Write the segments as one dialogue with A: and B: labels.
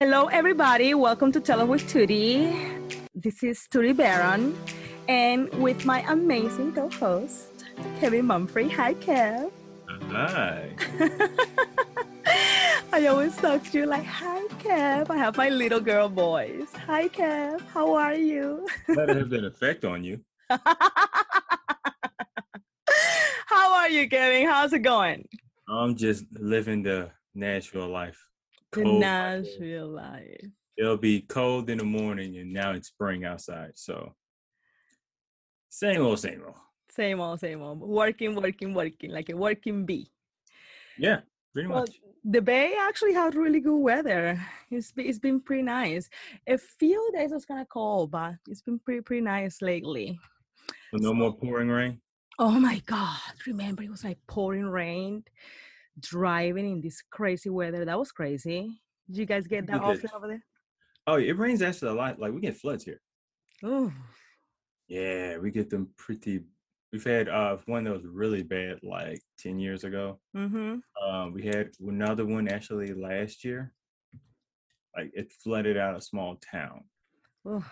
A: Hello, everybody. Welcome to Tell It with Tootie. This is Tootie Baron, and with my amazing co-host Kevin Mumphrey. Hi, Kev.
B: Hi.
A: I always talk to you like, "Hi, Kev." I have my little girl voice. Hi, Kev. How are you?
B: That has an effect on you.
A: How are you, Kevin? How's it going?
B: I'm just living the Nashville life.
A: The
B: Cold.
A: Nashville life.
B: It'll be cold in the morning, and now it's spring outside. So, same old, same old.
A: Same old, same old. Working, working, working, like a working bee.
B: Yeah, pretty
A: Well,
B: much.
A: the Bay actually had really good weather. It's been, it's been pretty nice. A few days was kind of cold, but it's been pretty pretty nice lately.
B: So no more pouring rain.
A: Oh my God! Remember, it was like pouring rain, driving in this crazy weather. That was crazy. Did you guys get that often over there?
B: Oh, it rains actually a lot. Like we get floods here.
A: Oh.
B: Yeah, we get them pretty. We've had uh one that was really bad like ten years ago.
A: Mm-hmm.
B: Um, we had another one actually last year. Like it flooded out a small town.
A: Oh,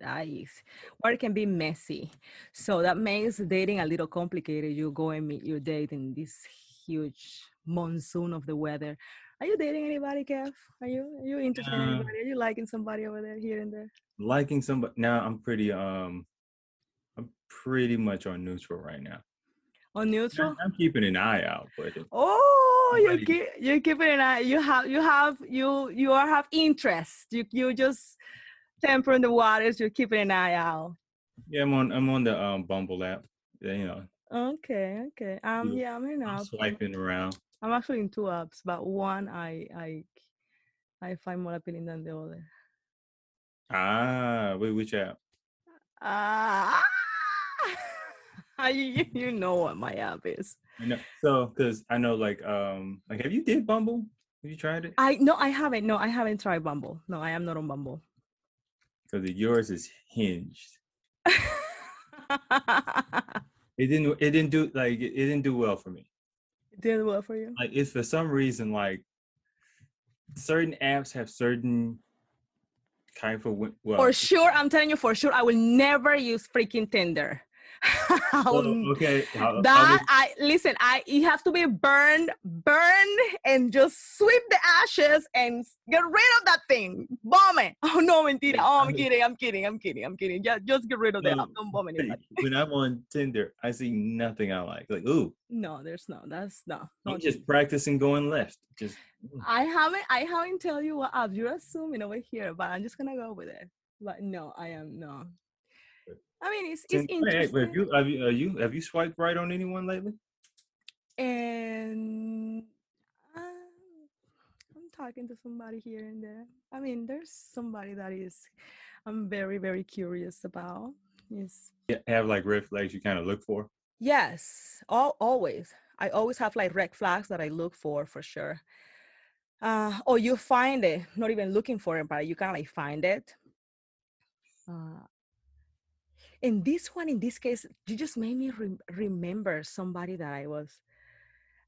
A: nice. Or it can be messy. So that makes dating a little complicated. You go and meet your date in this huge monsoon of the weather. Are you dating anybody, Kev? Are you are you interested in anybody? Are you liking somebody over there, here and there?
B: liking somebody now i'm pretty um i'm pretty much on neutral right now
A: On neutral?
B: i'm keeping an eye out but it-
A: Oh, you keep you keeping an eye. You have you have you you are have interest. You you just tempering the waters. You're keeping an eye out.
B: yeah i'm on i'm on the um bumble app you know
A: Okay, okay. Um, yeah, I'm in
B: i'm
A: app.
B: swiping around
A: I'm actually in two apps, but one I I I find more appealing than the other.
B: ah wait which app
A: Ah, you you know what my app is.
B: I know so because i know like um like have you did bumble have you tried it
A: I no, I haven't. No, I haven't tried Bumble. No, I am not on Bumble.
B: because yours is hinged it didn't it didn't do like it, didn't do well for me It
A: Did well for you?
B: like it's for some reason like certain apps have certain type of well
A: For sure, I'm telling you for sure, I will never use freaking Tinder. I will
B: well,
A: n-
B: okay I'll- I'll
A: that I listen. I it has to be burned, burned, and just sweep the ashes and get rid of that thing. Bomb it. Oh no, mentira. Oh, I'm kidding. I'm kidding. I'm kidding. I'm kidding. Just, just get rid of that. Don't bomb anybody.
B: when I'm on Tinder, I see nothing I like. Like, ooh,
A: No, there's no. That's no.
B: I'm just practicing going left. Just mm.
A: I haven't. I haven't tell you what app you're assuming over here, but I'm just gonna go with it. But no, I am no. I mean, it's it's
B: Tinder- hey,
A: interesting.
B: have you have you, uh, you have you swiped right on anyone lately?
A: and uh, I'm talking to somebody here and there. I mean, there's somebody that is I'm very very curious about. Yes,
B: Yeah, have like red flags you kind of look for.
A: yes, all always. I always have like red flags that I look for for sure. Uh, or you find it, not even looking for it, but you kind of like find it. Uh, in this one, in this case, you just made me rem- remember somebody that I was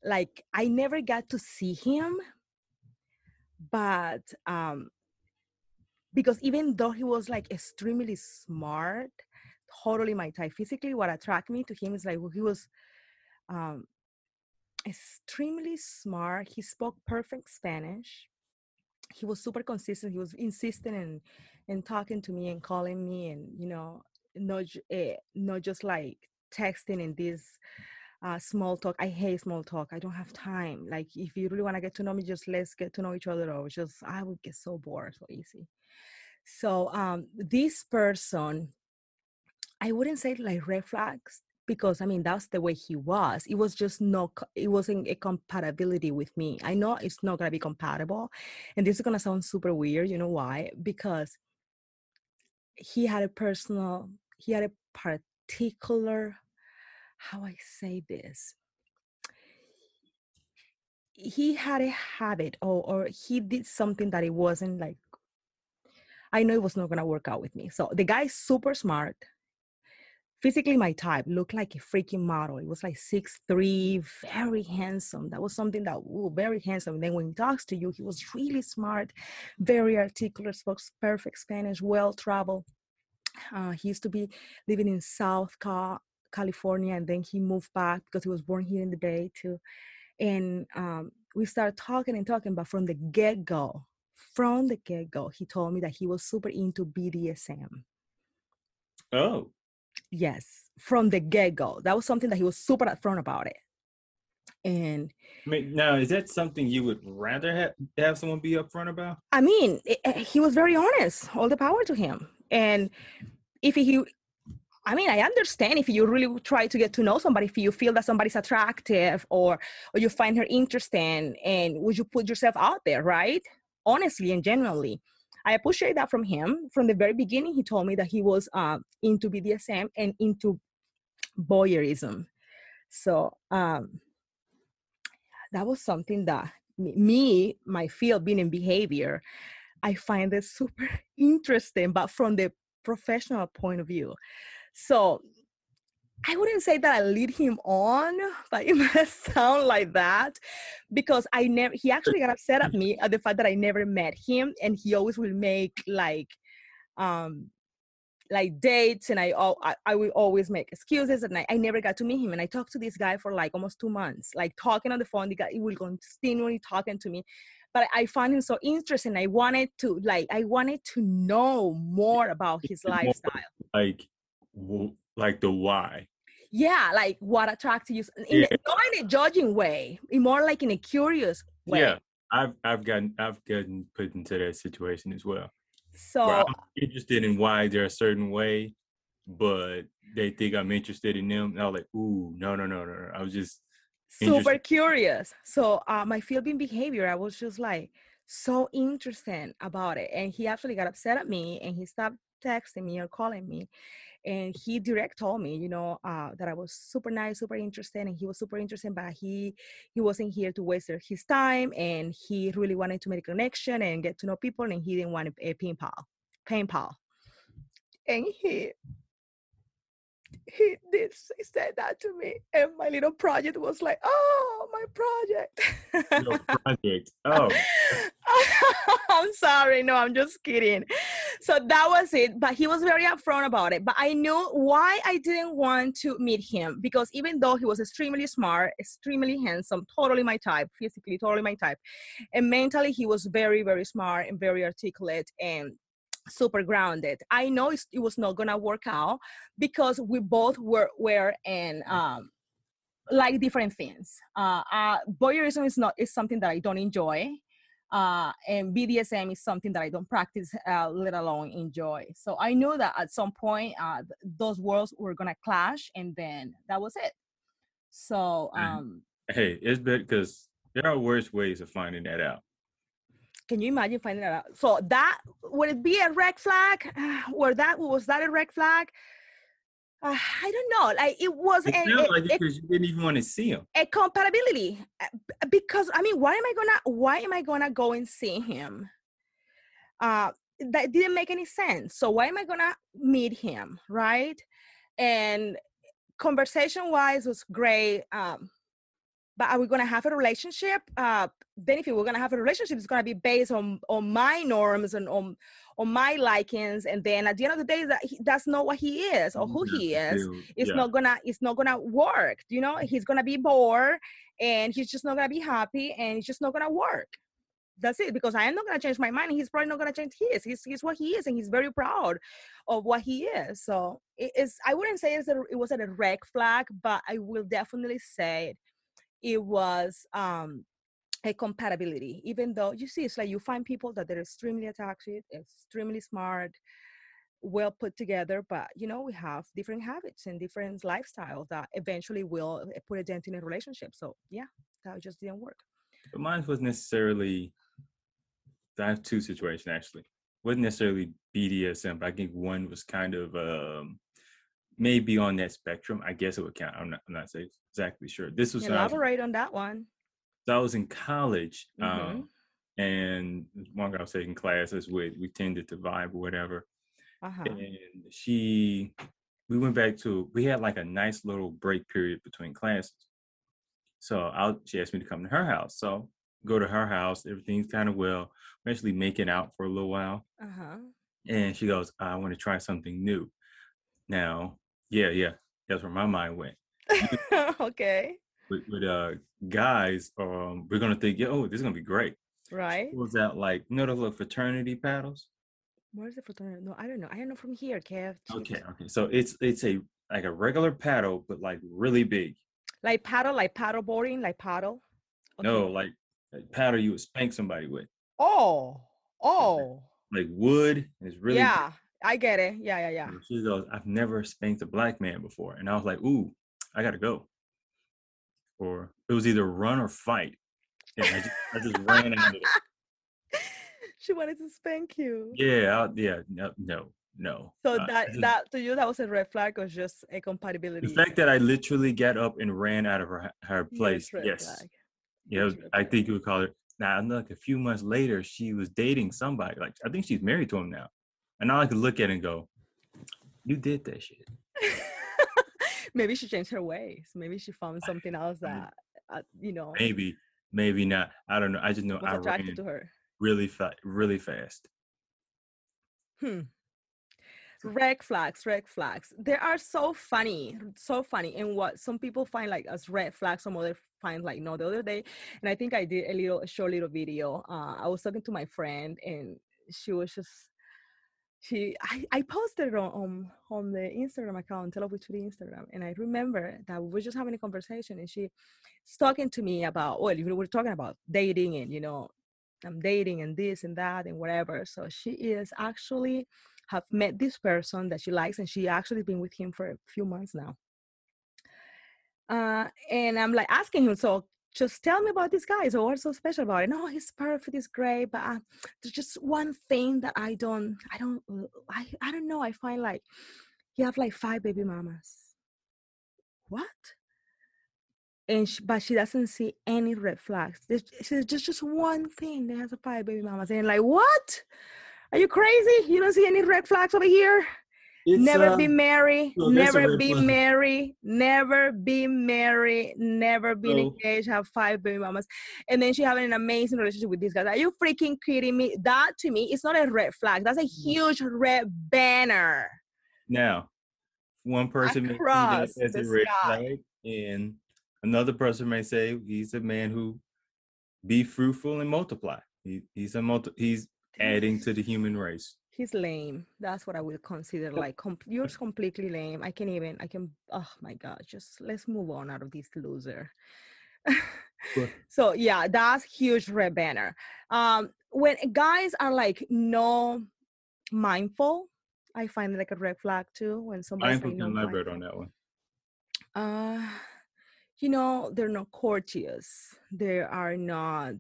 A: like, I never got to see him, but um, because even though he was like extremely smart, totally my type, physically, what attracted me to him is like he was um, extremely smart. He spoke perfect Spanish. He was super consistent. He was insistent in in talking to me and calling me, and you know, not eh, not just like texting in this uh, small talk. I hate small talk. I don't have time. Like, if you really want to get to know me, just let's get to know each other. Or just I would get so bored so easy. So um, this person, I wouldn't say like red flags because I mean that's the way he was. It was just not. it wasn't a compatibility with me. I know it's not gonna be compatible, and this is gonna sound super weird. You know why? Because he had a personal, he had a particular, how I say this. He had a habit, or or he did something that it wasn't like. I know it was not gonna work out with me. So the guy's super smart, physically my type, looked like a freaking model. It was like six three, very handsome. That was something that, ooh, very handsome. And then when he talks to you, he was really smart, very articulate, spoke perfect Spanish, well traveled. Uh, he used to be living in South Cal- California, and then he moved back because he was born here in the Bay too. And um, we started talking and talking, but from the get go, from the get go, he told me that he was super into BDSM.
B: Oh,
A: Yes, from the get go. That was something that he was super upfront about it. And
B: I mean, now is that something you would rather have have someone be upfront about?
A: I mean, it, it- he was very honest. All the power to him. And if you I mean, I understand if you really try to get to know somebody, if you feel that somebody's attractive or or you find her interesting, and would you put yourself out there, right? Honestly and genuinely. I appreciate that from him. From the very beginning, he told me that he was uh, into BDSM and into voyeurism. So um, that was something that me- me, my field being in behavior, I find it super interesting, but from the professional point of view. So I wouldn't say that I lead him on, but it must sound like that because I never, he actually got upset at me at the fact that I never met him and he always will make like, um, like dates and I, I I will always make excuses and I, I never got to meet him and I talked to this guy for like almost two months like talking on the phone the guy he will continually talking to me but I found him so interesting I wanted to like I wanted to know more about his lifestyle
B: Like, w- like the why?
A: yeah like what attracted you in
B: Yeah.
A: a, not in a judging way in more like in a curious way
B: Yeah, I've I've gotten I've gotten put into that situation as well.
A: so
B: I'm interested in why they're a certain way, but they think I'm interested in them. And I was like, ooh, no, no, no, no, no. I was just
A: super curious. So uh, my fielding behavior, I was just like so interested about it. And he actually got upset at me and he stopped texting me or calling me. And he direct told me, you know, uh, that I was super nice, super interested, and he was super interested, but he he wasn't here to waste his time, and he really wanted to make a connection and get to know people, and he didn't want a, a pen pal, pen pal. And he he did he said that to me, and my little project was like, oh, my project.
B: Your project. Oh,
A: I'm sorry. No, I'm just kidding. So that was it. But he was very upfront about it. But I knew why I didn't want to meet him because even though he was extremely smart, extremely handsome, totally my type, physically, totally my type, and mentally, he was very, very smart and very articulate and super grounded. I know it's, it was not gonna work out because we both were were in um, like different things. Uh, uh, voyeurism is not is something that I don't enjoy, uh, and BDSM is something that I don't practice, uh, let alone enjoy. So I knew that at some point uh, th- those worlds were gonna clash, and then that was it. So
B: Mhm.
A: um,
B: hey, it's better because there are worse ways of finding that out.
A: Can you imagine finding that out? So that would it be a red flag? Were that was that a red flag? Uh, I don't know. Like it was
B: It sounds
A: a-
B: like
A: a
B: it because you didn't even want to see him.
A: a compatibility uh, because i mean why am i gonna why am i gonna go and see him uh that didn't make any sense so why am i gonna meet him right and conversation wise was great um but are we gonna have a relationship? Uh then if we're gonna have a relationship it's gonna be based on on my norms and on on my likings and then at the end of the day that he, that's not what he is or who
B: You
A: he is.
B: feel-
A: it's
B: yeah.
A: not gonna it's not gonna work you know? He's gonna be bored and he's just not gonna be happy and it's just not gonna work. That's it because i am not gonna change my mind he's probably not gonna change his. He's, he's what he is and he's very proud of what he is so it is i wouldn't say it's a, it was a red flag but i will definitely say it was um a compatibility even though you see it's like you find people that they're extremely attractive extremely smart well put together but you know we have different habits and different lifestyles that eventually will uh, put a dent in a relationship so yeah that just didn't work
B: But mine was necessarily. I have two situations actually. wasn't necessarily BDSM, but I think one was kind of um, maybe on that spectrum. I guess it would count. I'm not, I'm not exactly sure. This was I was,
A: elaborate on that one
B: so I was in college,
A: Mhm.
B: um, and one girl I was taking classes with. We tended to vibe or whatever.
A: uh-huh
B: and she we went back to we had like a nice little break period between classes. So I she asked me to come to her house. So go to her house. Everything's kind of well. We're actually making out for a little while.
A: Uh-huh.
B: And she goes, I want to try something new. Now, yeah, yeah. That's where my mind went.
A: okay.
B: With, with uh guys, um, we're gonna think, oh, this is gonna be great.
A: Right.
B: Was that like you know the little fraternity paddles?
A: Where's the fraternity? No, I don't know. I don't know from here, Kev.
B: Okay, okay. So it's it's a like a regular paddle, but like really big.
A: Like paddle, like paddle boarding, like paddle.
B: No, like, like paddle you would spank somebody with.
A: Oh, oh.
B: Like wood. And it's really
A: yeah, I get it. Yeah, yeah, yeah.
B: She goes, I've never spanked a black man before. And I was like, ooh, I gotta go. Or it was either run or fight. And I just, I just ran out of it.
A: She wanted to spank you.
B: Yeah, I, yeah, no, no, no.
A: So
B: Uh,
A: that
B: just-
A: that to you that was a red flag or just a compatibility.
B: the fact that I literally got up and ran out of her her place. Yes.
A: flag.
B: Yeah, was- I think you would call it. Now, like a few months later, she was dating somebody. Like I think she's married to him now. And now I could look at it and go, "You did that shit."
A: Maybe she changed her ways. Maybe she found something else that uh, you know
B: Maybe, maybe not. I don't know. I just know I
A: attracted
B: ran
A: to her.
B: really fast, really fast.
A: Hmm. Red flags, red flags. They are so funny, so funny. And what some people find like as red flags, some other find like no. The other day, and I think I did a little, a short little video. Uh, I was talking to my friend, and she was just, she, I, I posted on, on on the Instagram account, Tell with the Instagram, and I remember that we were just having a conversation, and she's talking to me about, well, we were talking about dating, and you know, I'm dating and this and that and whatever. So she is actually have met this person that she likes and she actually been with him for a few months now. Uh, and I'm like asking him, so just tell me about this guy. So what's so special about it? No, he's perfect, he's great, but uh, there's just one thing that I don't, I don't, uh, I, I don't know. I find like he have like five baby mamas. What? and she, but she doesn't see any red flags. There's just just one thing that has a five baby mamas, and like what? Are you crazy? You don't see any red flags over here? Never be
B: um, married, a
A: never be married, never be married, never been
B: So-
A: engaged, have five baby mamas, and then she having an amazing relationship with this guy. Are you freaking kidding me? That to me is not a red flag. That's a huge red banner.
B: Now, one person may see
A: Across
B: that as a red
A: sky.
B: flag, and another person may say he's a man who be fruitful and multiply. He, he's a multi, he's adding to the human race.
A: He's lame. That's what I would consider like com- you're completely lame. I can even I can oh my god, just let's move on out of this loser. So yeah, that's huge red banner. Um when guys are like no mindful, I find like a red flag too when somebody
B: Mindful can elaborate on that one.
A: uh you know they're not courteous they are not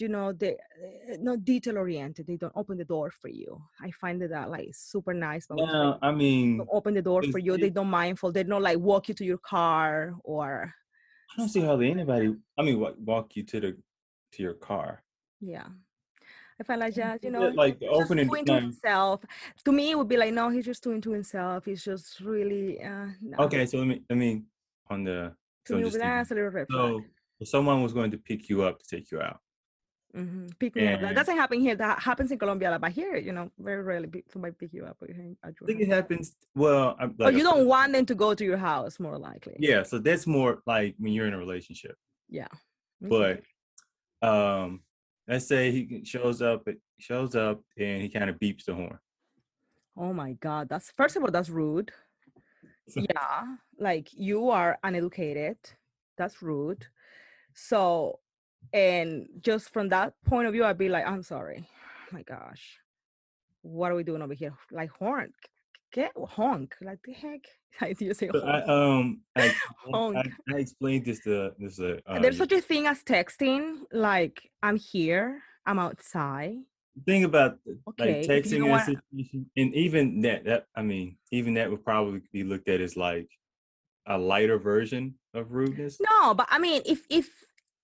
A: you know they uh, not detail oriented they don't open the door for you i find that, that like super nice but they
B: I mean,
A: open the door for you they don't mindful they don't like walk you to your car or
B: I don't see hardly anybody. I mean, walk, walk you to the to your car.
A: yeah i find like
B: Yeah,
A: just you know
B: like opening
A: into
B: time.
A: himself to me it would be like no he's just too into himself he's just really uh no.
B: Okay, so let me let me on the
A: to
B: so
A: me
B: just
A: that's a little red
B: so if someone was going to pick you up to take you out.
A: Hmm Pick me up. That doesn't happen here. That happens in Colombia, but here, you know, very rarely somebody pick you up.
B: I think it happens. Well, I'm
A: Oh, you don't want them to go to your house, more likely.
B: Yeah, so that's more like when you're in a relationship.
A: Yeah. Okay.
B: But um, let's say he shows up, shows up, and he kind of beeps the horn.
A: oh my God, that's first of all, that's rude. yeah, like you are uneducated. That's rude. So, and just from that point of view, I'd be like, I'm sorry. my gosh, what are we doing over here? Like horn, get honk. Like the heck? Like do you say
B: I
A: honk?
B: um I, I,
A: Honk.
B: I explained this to this uh, uh
A: There's such a thing as texting. Like I'm here, I'm outside.
B: thing about uh,
A: Okay,
B: like texting
A: don't
B: in a
A: wanna-
B: situation, and even that that I mean, even that would probably be looked at as like a lighter version of rudeness.
A: No, but I mean, if if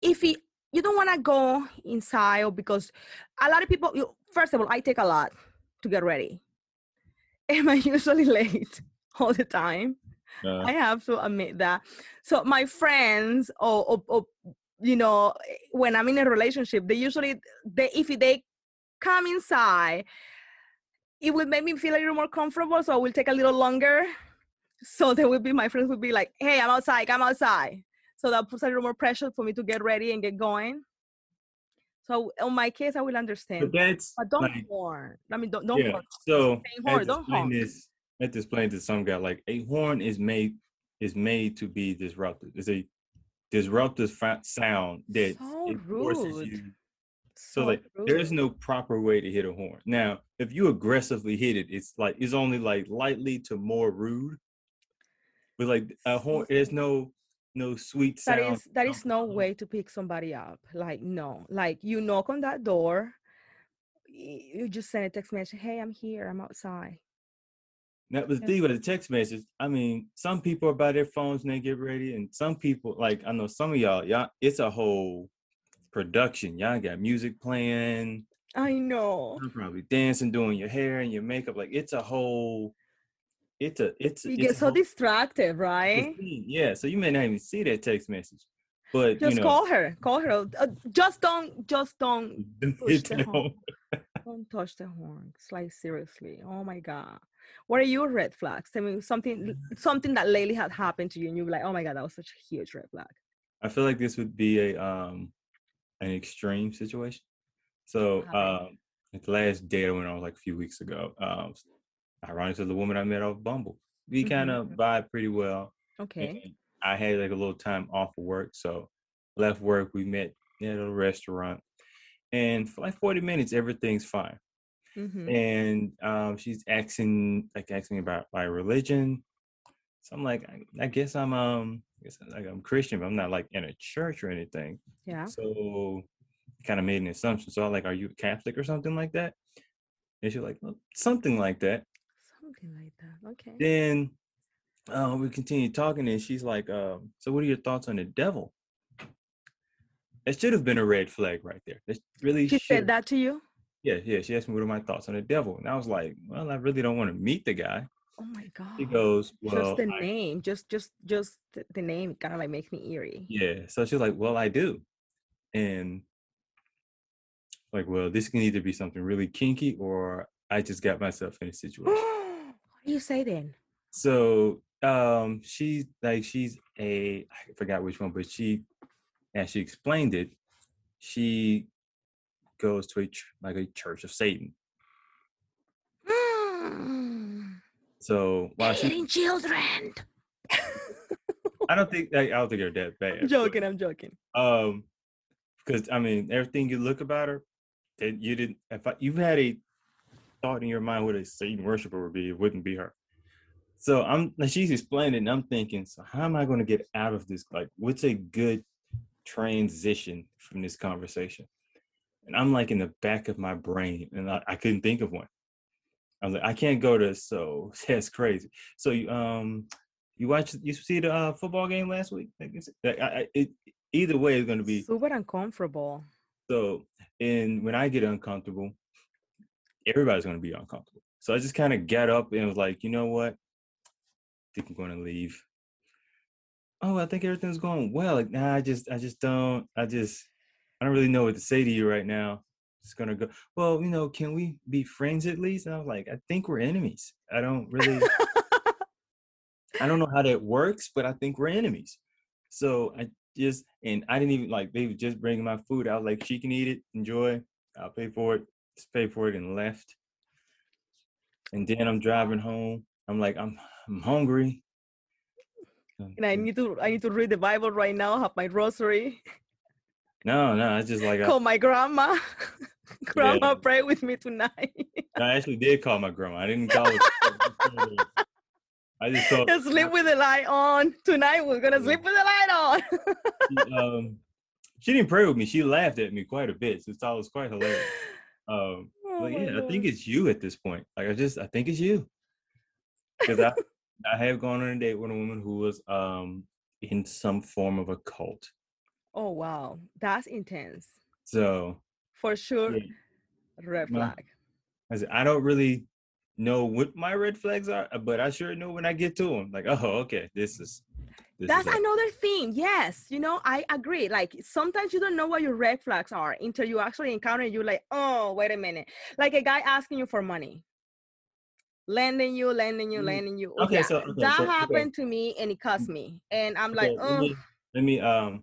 A: if it, you don't want to go inside, because a lot of people. You, first of all, I take a lot to get ready. Am I usually late? all the time.
B: Uh,
A: I have to admit that. So my friends, or, or, or you know, when I'm in a relationship, they usually they if they come inside, it will make me feel a little more comfortable. So I will take a little longer. So there will be my friends would be like, "Hey, I'm outside. I'm outside." So that puts a little more pressure for me to get ready and get going. So on my case, I will understand.
B: but that's
A: But don't
B: like,
A: horn. I mean, don't don't
B: yeah.
A: horn.
B: So
A: horn, don't
B: explain this. To explain to some guy like a horn is made is made to be disruptive. It's a disruptive fa- sound that
A: So
B: it forces
A: rude.
B: you. So like there is
A: rude.
B: no proper way to hit a horn. Now, if you aggressively hit it, it's like it's only like lightly to more rude. But like a horn, there's no no sweet
A: that
B: sound.
A: is that is no way to pick somebody up like no like you knock on that door you just send a text message hey i'm here i'm outside
B: That was the thing with the text message. I mean, some people are by their phones and they get ready, and some people, like I know some of y'all, y'all, it's a whole production. Y'all got music playing,
A: i know
B: you're probably dancing, doing your hair and your makeup. Like it's a whole, it's a, it's,
A: you
B: it's
A: get so distracted right.
B: Yeah, so you may not even see that text message, but
A: just
B: you know,
A: call her call her uh, just don't just don't push the horn.
B: horn.
A: don't touch the horns like seriously oh my god what are your red flags tell me something something that lately had happened to you and you were like oh my god that was such a huge red flag
B: I feel like this would be a um an extreme situation. So um at the last date I went on like a few weeks ago, um ironically the woman I met off Bumble. We kind of vibe pretty well.
A: okay
B: And I had like a little time off of work. So left work, we met at a restaurant. And for like 40 minutes, everything's fine.
A: hmm
B: And um she's asking like asking me about my religion. So I'm like, I, I guess I'm um I guess like I'm Christian, but I'm not like in a church or anything.
A: yeah
B: So kind of made an assumption. So I'm like, are you Catholic or something like that? And she's like, "Oh, something like that.
A: Something like that okay
B: Then uh, we continued talking, and she's like, um, so what are your thoughts on the devil? That should have been a red flag right there. That really
A: she
B: should.
A: said that to you
B: Yeah, yeah. She asked me what are my thoughts on the devil, and I was like, well, I really don't want to meet the guy.
A: Oh my god.
B: She goes, well,
A: just the
B: I-
A: name, just just just the name kind of like makes me eerie.
B: Yeah. So she's like, well, I do. And like, well, this can either be something really kinky or I just got myself in a situation.
A: You say then?
B: so um she's like she's a I forgot which one, but she and she explained it, she goes to a ch- like a church of Satan. So while she
A: Hating children.
B: I don't think I don't think they're that bad.
A: I'm
B: but-
A: joking. I'm joking.
B: Um, because I mean, everything you look about her, that you didn't. If I, you had a thought in your mind what a Satan worshiper would be, it wouldn't be her. So I'm. like, She's explaining. And I'm thinking. So how am I going to get out of this? Like, what's a good transition from this conversation? And I'm like in the back of my brain, and I, I couldn't think of one. I was like, I can't go to. So that's crazy. So you um. You watch You see the uh, football game last week? Like, it's- I, I, it, either way, it's going to be
A: Super uncomfortable.
B: so, and when I get uncomfortable, everybody's going to be uncomfortable. So I just kind of got up and was like, you know what? I think I'm going to leave. Oh, I think everything's going well. Like, nah, I just, I just don't, I just, I don't really know what to say to you right now. Just gonna go. Well, you know, can we be friends at least? And I was like, I think we're enemies. I don't really. I don't know how that works, but I think we're enemies. So I just and I didn't even like they were just bringing my food. I was like, she can eat it, enjoy. I'll pay for it. For it and left. And then I'm driving home. I'm like, I'm I'm hungry.
A: and I need to I need to read the Bible right now. Have my rosary.
B: No, no, it's just like I,
A: Call my grandma. grandma, pray with me tonight.
B: I actually did call my grandma. I didn't call it. I just told
A: Just sleep with the light on. Tonight we're gonna sleep with the light on.
B: she, um, she didn't pray with me. She laughed at me quite a bit. So it was quite hilarious. Um,
A: Oh
B: But yeah, I think it's you at this point. Like I just, I think it's you, because I, I have gone on a date with a woman who was um in some form of a cult.
A: Oh wow, that's intense.
B: So
A: For sure,
B: yeah,
A: red flag.
B: I I don't really know what my red flags are, but I sure know when I get to them. Like, oh, okay, this is. This
A: That's
B: is
A: another thing. Yes, you know, I agree. Like sometimes you don't know what your red flags are until you actually encounter. You're like, oh, wait a minute. Like a guy asking you for money, lending you, lending you,
B: Mm,
A: lending you.
B: okay,
A: Yeah,
B: so- okay,
A: that
B: so- okay.
A: happened to me, and it cost me. And I'm like,
B: Okay, let
A: oh,
B: me let me um,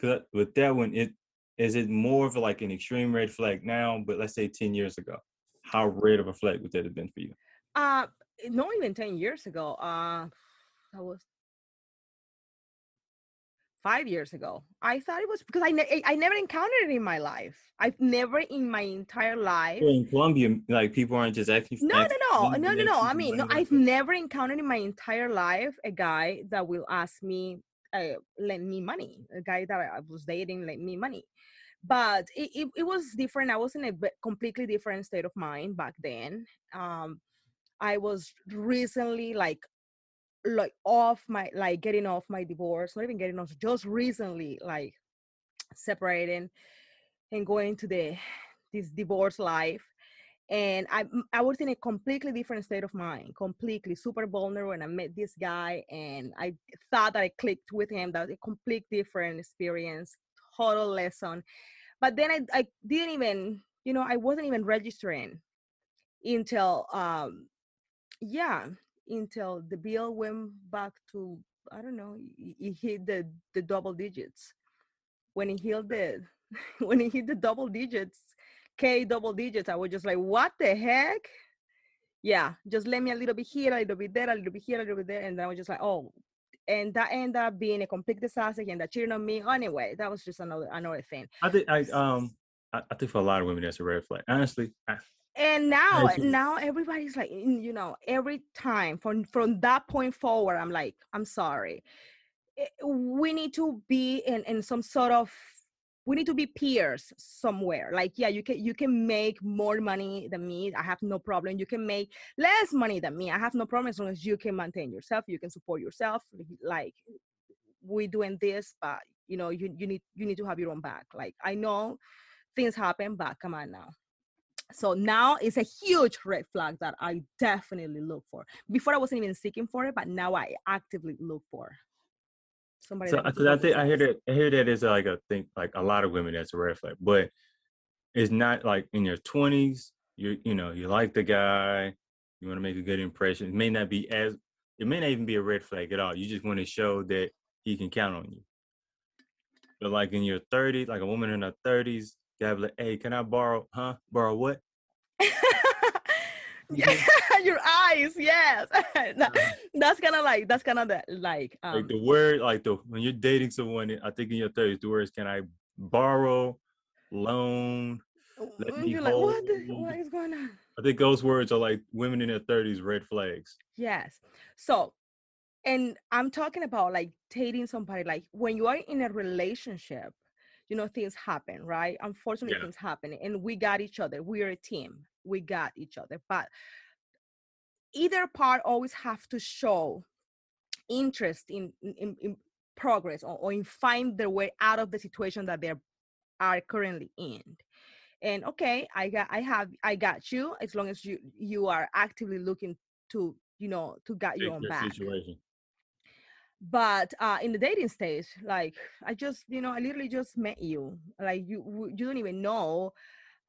B: cause with that one, it is it more of like an extreme red flag now, but let's say ten years ago, how red of a flag would that have been for you?
A: uh, not even ten years ago. Uh, that was five years ago. I thought it was because I ne- I never encountered it in my life. I've never in my entire life.
B: Well, in Colombia, like people aren't just acting.
A: No, no,
B: acting
A: no, no, no, no. I mean, no, I've never encountered in my entire life a guy that will ask me, uh, lend me money. A guy that I was dating lend me money. But it, it, it was different. I was in a completely different state of mind back then. Um, I was recently like, like off my, like getting off my divorce, not even getting off, just recently like separating and going to the this divorce life and I I was in a completely different state of mind, completely super vulnerable. And I met this guy, and I thought that I clicked with him. That was a complete different experience, total lesson. But then I I didn't even you know I wasn't even registering until um yeah until the bill went back to I don't know it it hit the the double digits when he hit the when he hit the double digits K double digits, I was just like, what the heck? Yeah, just let me a little bit here, a little bit there, a little bit here, a little bit there. And then I was just like, oh, and that ended up being a complete disaster. He ended up cheating on me. Anyway, that was just another another thing.
B: I think I um I, I think for a lot of women that's a red flag. Honestly, I,
A: And now, now everybody's like, you know, every time from from that point forward, I'm like, I'm sorry. Eh, We need to be in in some sort of we need to be peers somewhere. Like yeah you can you can make more money than me i have no problem. You can make less money than me i have no problem as long as you can maintain yourself you can support yourself like we're doing this but you know you, you need you need to have your own back. Like i know things happen but come on now. So now it's a huge red flag that i definitely look for. Before i wasn't even seeking for it but now i actively look for somebody
B: so because uh, I
A: support
B: think I hear that I hear that is uh, like a thing like a lot of women that's a red flag, but it's not like in your twenties. You you know you like the guy, you want to make a good impression. It may not be as it may not even be a red flag at all. You just want to show that he can count on you. But like in your thirties, like a woman in her thirties, you have like, hey, can I borrow? Huh? Borrow what?
A: yeah, your eyes, yes. That- that's kind of like that's kind of the like um
B: like the word, like the when you're dating someone, I think in your thirties, the words can I borrow, loan? let
A: mm,
B: me
A: you're like what the,
B: hold-
A: what is going on?
B: I think those words are like women in their thirties red flags.
A: Yes. So, and I'm talking about like dating somebody like when you are in a relationship, you know things happen, right? Unfortunately,
B: Yeah.
A: things happen, and we got each other. We're a team. We got each other, but either part always have to show interest in in, in progress or, or in find their way out of the situation that they are currently in. And okay i got i have i got you as long as you you are actively looking to you know to get your own back.
B: situation.
A: but uh in the dating stage like i just you know i literally just met you. Like you you don't even know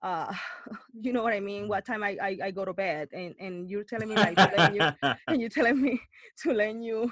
A: uh you know what i mean? What time i i, I go to bed and and you're telling me like to lend you and you're telling me to lend you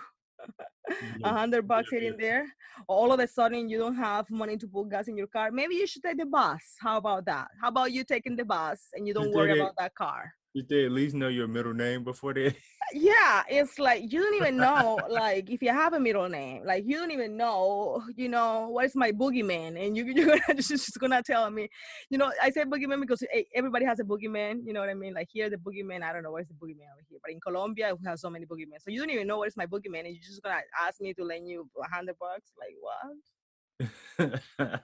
A: a hundred bucks here and there all of a sudden you don't have money to put gas in your car? Maybe you should take the bus. How about that? How about you taking the bus and you don't
B: did
A: worry
B: it.
A: about that car?
B: You Did they at least know your middle name before they?
A: Yeah it's like you don't even know like if you have a middle name like you don't even know you know what is my boogeyman and you, you're gonna just, just gonna tell me you know i say boogeyman because eh, everybody has a boogeyman you know what i mean like here the boogeyman i don't know where's the boogeyman over here but in colombia we have so many boogeymen so you don't even know where's my boogeyman and you're just gonna ask me to lend you a hundred bucks like what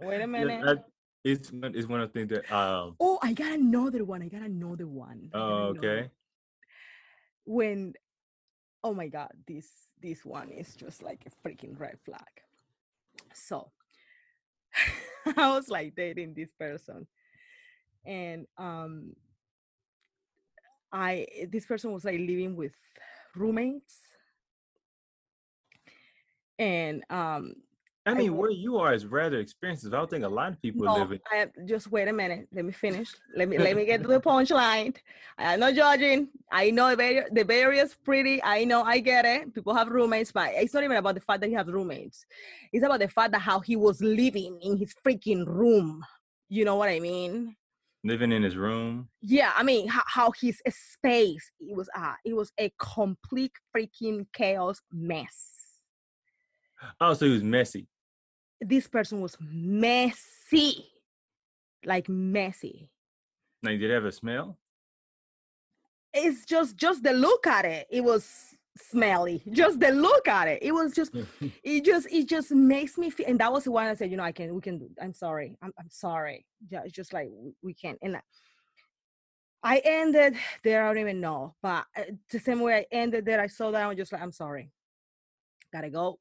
A: wait a
B: Yeah,
A: minute
B: that- it's one- it's one of the things that um.
A: oh i got another one i got another one
B: Oh, okay.
A: When oh my god this this one is just like a freaking red flag. So i was like dating this person and um I this person was like living with roommates, and um,
B: I mean, where you are is rather expensive. I don't think a lot of people
A: no,
B: live in.
A: I just wait a minute. Let me finish. Let me let me get to the punchline. I'm not judging. I know the Bay, the Bay Area is pretty. I know. I get it. People have roommates, but it's not even about the fact that he has roommates. It's about the fact that how he was living in his freaking room. You know what I mean?
B: living in his room.
A: yeah i mean how, how his space it was uh it was a complete freaking chaos mess
B: Oh, so he was messy.
A: this person was messy like messy.
B: Now, did it have a smell?
A: it's just just the look at it it was smelly. Just the look at it it was just it just it just makes me feel and that was the one i said you know i can we can do i'm sorry i'm, I'm sorry. Yeah it's just like we, can't and I, I ended there i don't even know but uh, the same way i ended there i saw that i'm just like i'm sorry. Gotta go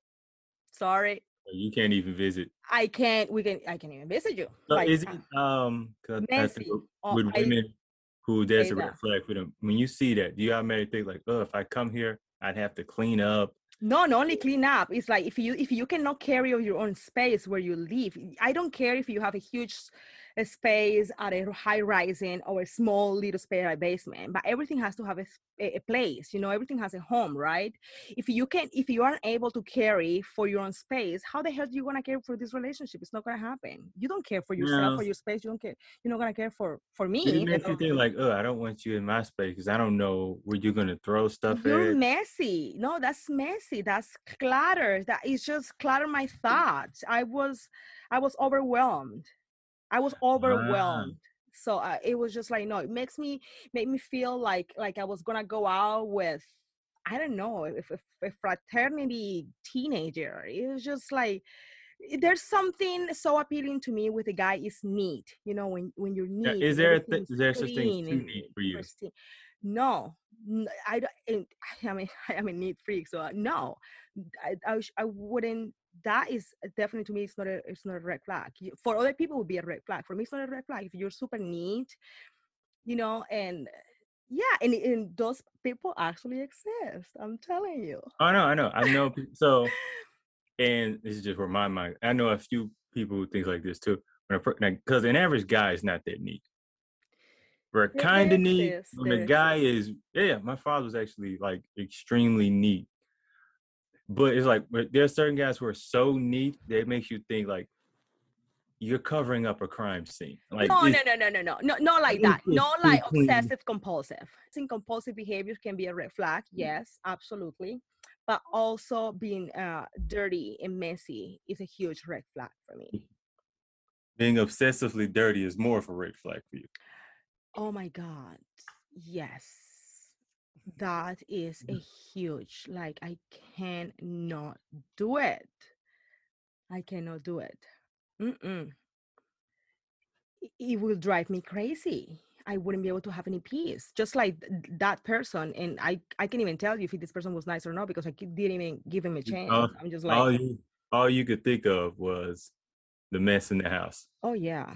A: sorry
B: you can't even visit.
A: i can't we can i can't even visit you
B: So
A: like
B: is it um 'cause I think
A: messy
B: with-
A: Oh,
B: with
A: I-
B: women who there's a red flag for them. When you see that, do you automatically think like, oh, if I come here, I'd have to clean up.
A: No, not only clean up. It's like if you if you cannot carry your own space where you live. I don't care if you have a huge a space at a high rising or a small little space at a basement, but everything has to have a, a place. You know, everything has a home, right? If you can, if you aren't able to carry for your own space, how the hell are you gonna care for this relationship? It's not gonna happen. You don't care for yourself
B: No.
A: for your space. You don't care. You're not gonna care for for me. Let
B: makes you think like, oh, I don't want you in my space because I don't know where you're gonna throw stuff
A: You're
B: at.
A: messy. No, that's messy. That's clutter. That is just clutter my thoughts. I was, I was overwhelmed. I was overwhelmed. So uh, it was just like no. It makes me make me feel like like I was gonna go out with I don't know if, if a fraternity teenager. It was just like there's something so appealing to me with a guy is neat. You know when when you're
B: Yeah,
A: neat.
B: is
A: and
B: there a th- is there such thing too neat for you?
A: pristine. No, I don't. I mean, I'm a neat freak, so uh, no, I I, I wouldn't. That is definitely to me. It's not a it's not a red flag. For other people, it would be a red flag. For me, it's not a red flag. If you're super neat, you know, and yeah, and and those people actually exist. I'm telling you.
B: I know, I know, I know. So, and this is just where my mind. I know a few people who think like this too. Because an average guy is not that neat. We're kind of neat. When the guy is, yeah, my father was actually like extremely neat. But it's like there are certain guys who are so neat that it makes you think like you're covering up a crime scene. Like
A: no, no, no, no, no, no, no, not like that. Not like obsessive compulsive. I think compulsive behavior can be a red flag. Yes, absolutely. But also being uh, dirty and messy is a huge red flag for me.
B: being obsessively dirty is more of a red flag for you.
A: Oh my God. Yes. That is a mm. huge, like, I cannot do it. I cannot do it. Mm-mm. It- will drive me crazy. I wouldn't be able to have any peace. Just like that person, and I, I can't even tell you if this person was nice or not because I didn't even give him a chance.
B: all-
A: I'm just
B: all
A: like,
B: you all you could think of was the mess in the house.
A: oh yeah,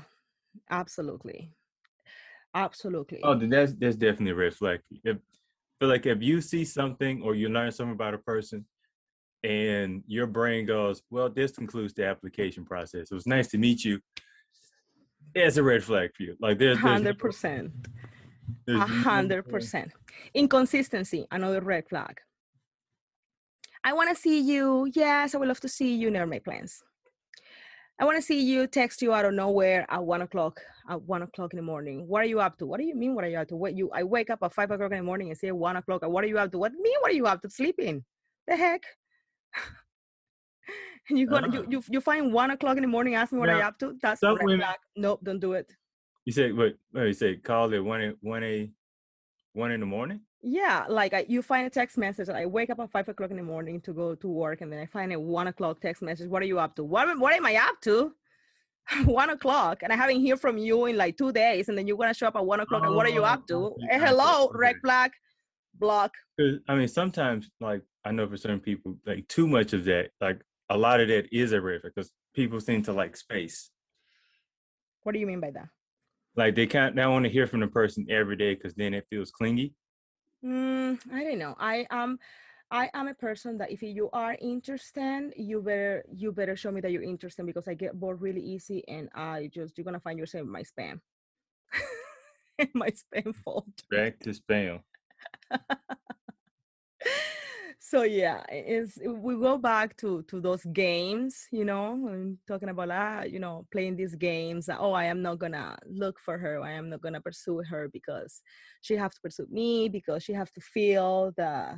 A: absolutely, absolutely.
B: Oh, that's that's definitely a red flag. If feel like if you see something or you learn something about a person, and your brain goes, "Well, this concludes the application process. It was nice to meet you." It's a red flag for you. Like there's there's
A: Hundred percent. A hundred percent. Inconsistency, another red flag. I want to see you. Yes, I would love to see you. Never make plans. I want to see you. Text you out of nowhere at one o'clock. At one o'clock in the morning. What are you up to? What do you mean? What are you up to? What you? I wake up at five o'clock in the morning and say one o'clock. What are you up to? What mean? What are you up to? Sleeping? The heck? And you go, you,
B: Ah.
A: you you find one o'clock in the morning. Ask me what are you up to? That's
B: some
A: red
B: women-
A: flag. Nope, don't do it.
B: You said, "What? What you say? Call it one one a one in the morning."
A: Yeah, like I, you find a text message. I wake up at five o'clock in the morning to go to work, and then I find a one o'clock text message. What are you up to? What am- what am I up to? one o'clock, and I haven't heard from you in like two days, and then you're gonna show up at one o'clock. and what are you up to?
B: Oh,
A: Eh, hello, red flag, block
B: I mean, sometimes, like I know for certain people, like too much of that, like a lot of that is a red flag because people seem to like space.
A: What do you mean by that?
B: Like they can't, they want to hear from the person every day because then it feels clingy.
A: Mm, I don't know. I am. I am a person that if you are interested, you better you better show me that you're interested because I get bored really easy and I just you're gonna find yourself in my spam. my spam folder.
B: Back to spam.
A: so yeah it's we go back to to those games you know and talking about ah you know playing these games oh i am not gonna look for her i am not gonna pursue her because she have to pursue me because she have to feel the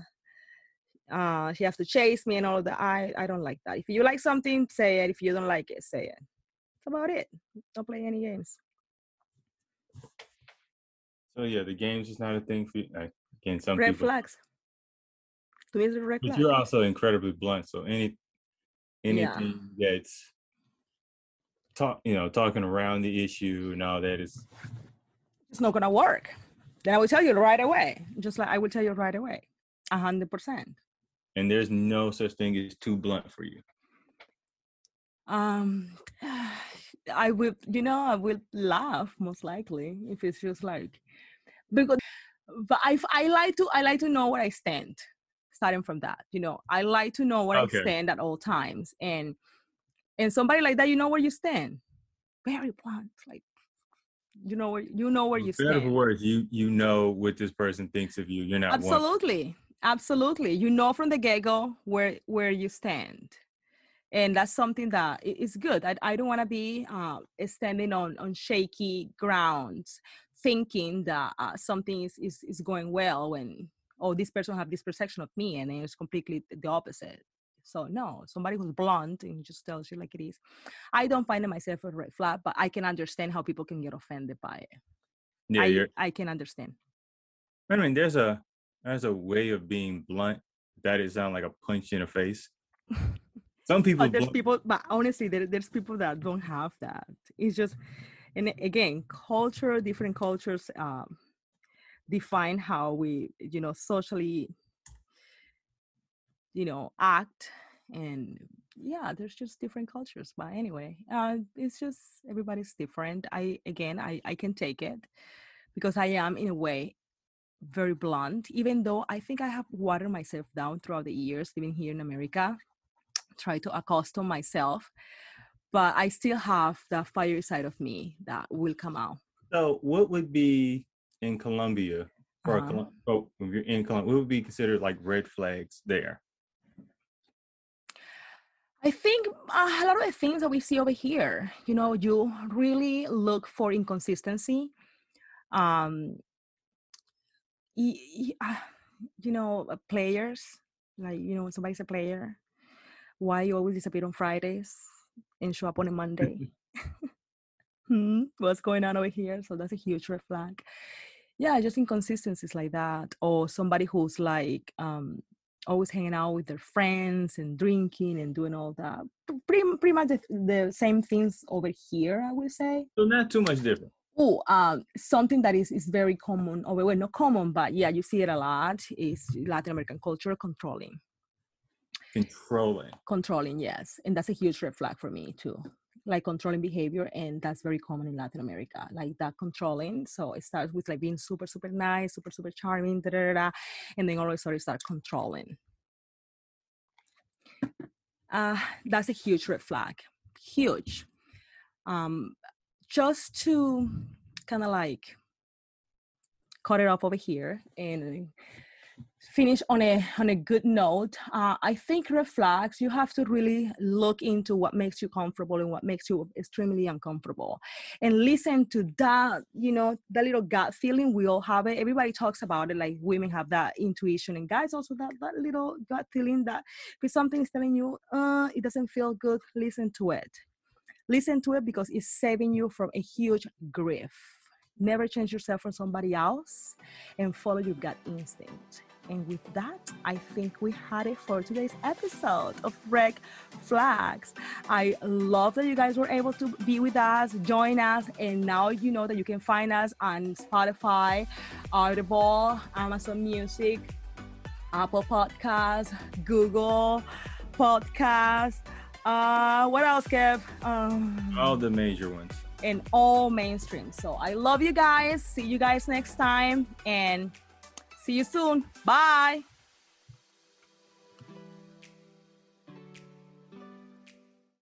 A: uh she have to chase me and all of that i i don't like that. If you like something say it. If you don't like it say it. That's about it. Don't play any games.
B: So yeah the games is not a thing for you like, again some
A: red
B: people
A: flags me a red
B: but
A: flag
B: you're also incredibly blunt so any anything that's talk you know talking around the issue and all that is
A: it's not gonna work. Then i will tell you right away just like i will tell you right away a hundred percent.
B: And there's no such thing as too blunt for you.
A: Um i will you know i will laugh most likely if it's just like because but i i like to i like to know where i stand starting from that you know i like to know where
B: Okay.
A: i stand at all times and and somebody like that you know where you stand. Very blunt like you know where you know where you
B: or for
A: stand.
B: worse you you know what this person thinks of you you're not one.
A: Absolutely absolutely you know from the get-go where where you stand and that's something that is good i, I don't want to be uh, standing on on shaky grounds thinking that uh, something is, is is going well when oh this person have this perception of me and it's completely the opposite. So no somebody who's blunt and just tells you like it is i don't find it myself a red flag but i can understand how people can get offended by it.
B: Yeah
A: I, I can understand.
B: I mean, there's a there's a way of being blunt that it sound like a punch in the face. Some people,
A: but there's
B: blunt-
A: people but honestly there, there's people that don't have that. It's just and again culture different cultures um define how we you know socially you know act and yeah there's just different cultures but anyway uh it's just everybody's different. I again i i can take it because i am in a way very blunt even though i think i have watered myself down throughout the years living here in america try to accustom myself but i still have the fire side of me that will come out.
B: So what would be in Colombia for
A: Uh-huh.
B: Colom- oh, if you're in Colombia, what would be considered like red flags there?
A: I think uh, a lot of the things that we see over here, you know, you really look for inconsistency. Um, y- y- uh, you know, uh, players, like, you know, somebody's a player, why you always disappear on Fridays and show up on a Monday? hmm, what's going on over here? So that's a huge red flag. Yeah, just inconsistencies like that. Or somebody who's like, um, always hanging out with their friends and drinking and doing all that. Pretty, pretty much the, the same things over here, I would say.
B: So not too much different.
A: Oh, um, something that is, is very common, or well, not common, but yeah, you see it a lot, is Latin American culture controlling.
B: Controlling.
A: Controlling, yes. And that's a huge red flag for me too. Like controlling behavior, and that's very common in Latin America. Like that controlling. So it starts with like being super, super nice, super, super charming, da, da, da, and then all of a sudden start controlling. Uh, that's a huge red flag. Huge. Um, just to kind of like cut it off over here and finish on a on a good note uh, i think red flags you have to really look into what makes you comfortable and what makes you extremely uncomfortable. And listen to that you know that little gut feeling we all have it. Everybody talks about it like women have that intuition and guys also that, that little gut feeling that if something is telling you uh it doesn't feel good listen to it. Listen to it because it's saving you from a huge grief. Never change yourself for somebody else and follow your gut instinct and with that, I think we had it for today's episode of Red Flags. I love that you guys were able to be with us, join us, and now you know that you can find us on Spotify, Audible, Amazon Music, Apple Podcasts, Google Podcasts. Uh, what else, Kev? Um,
B: All the major ones.
A: and all mainstream. So I love you guys. See you guys next time and See you soon. Bye.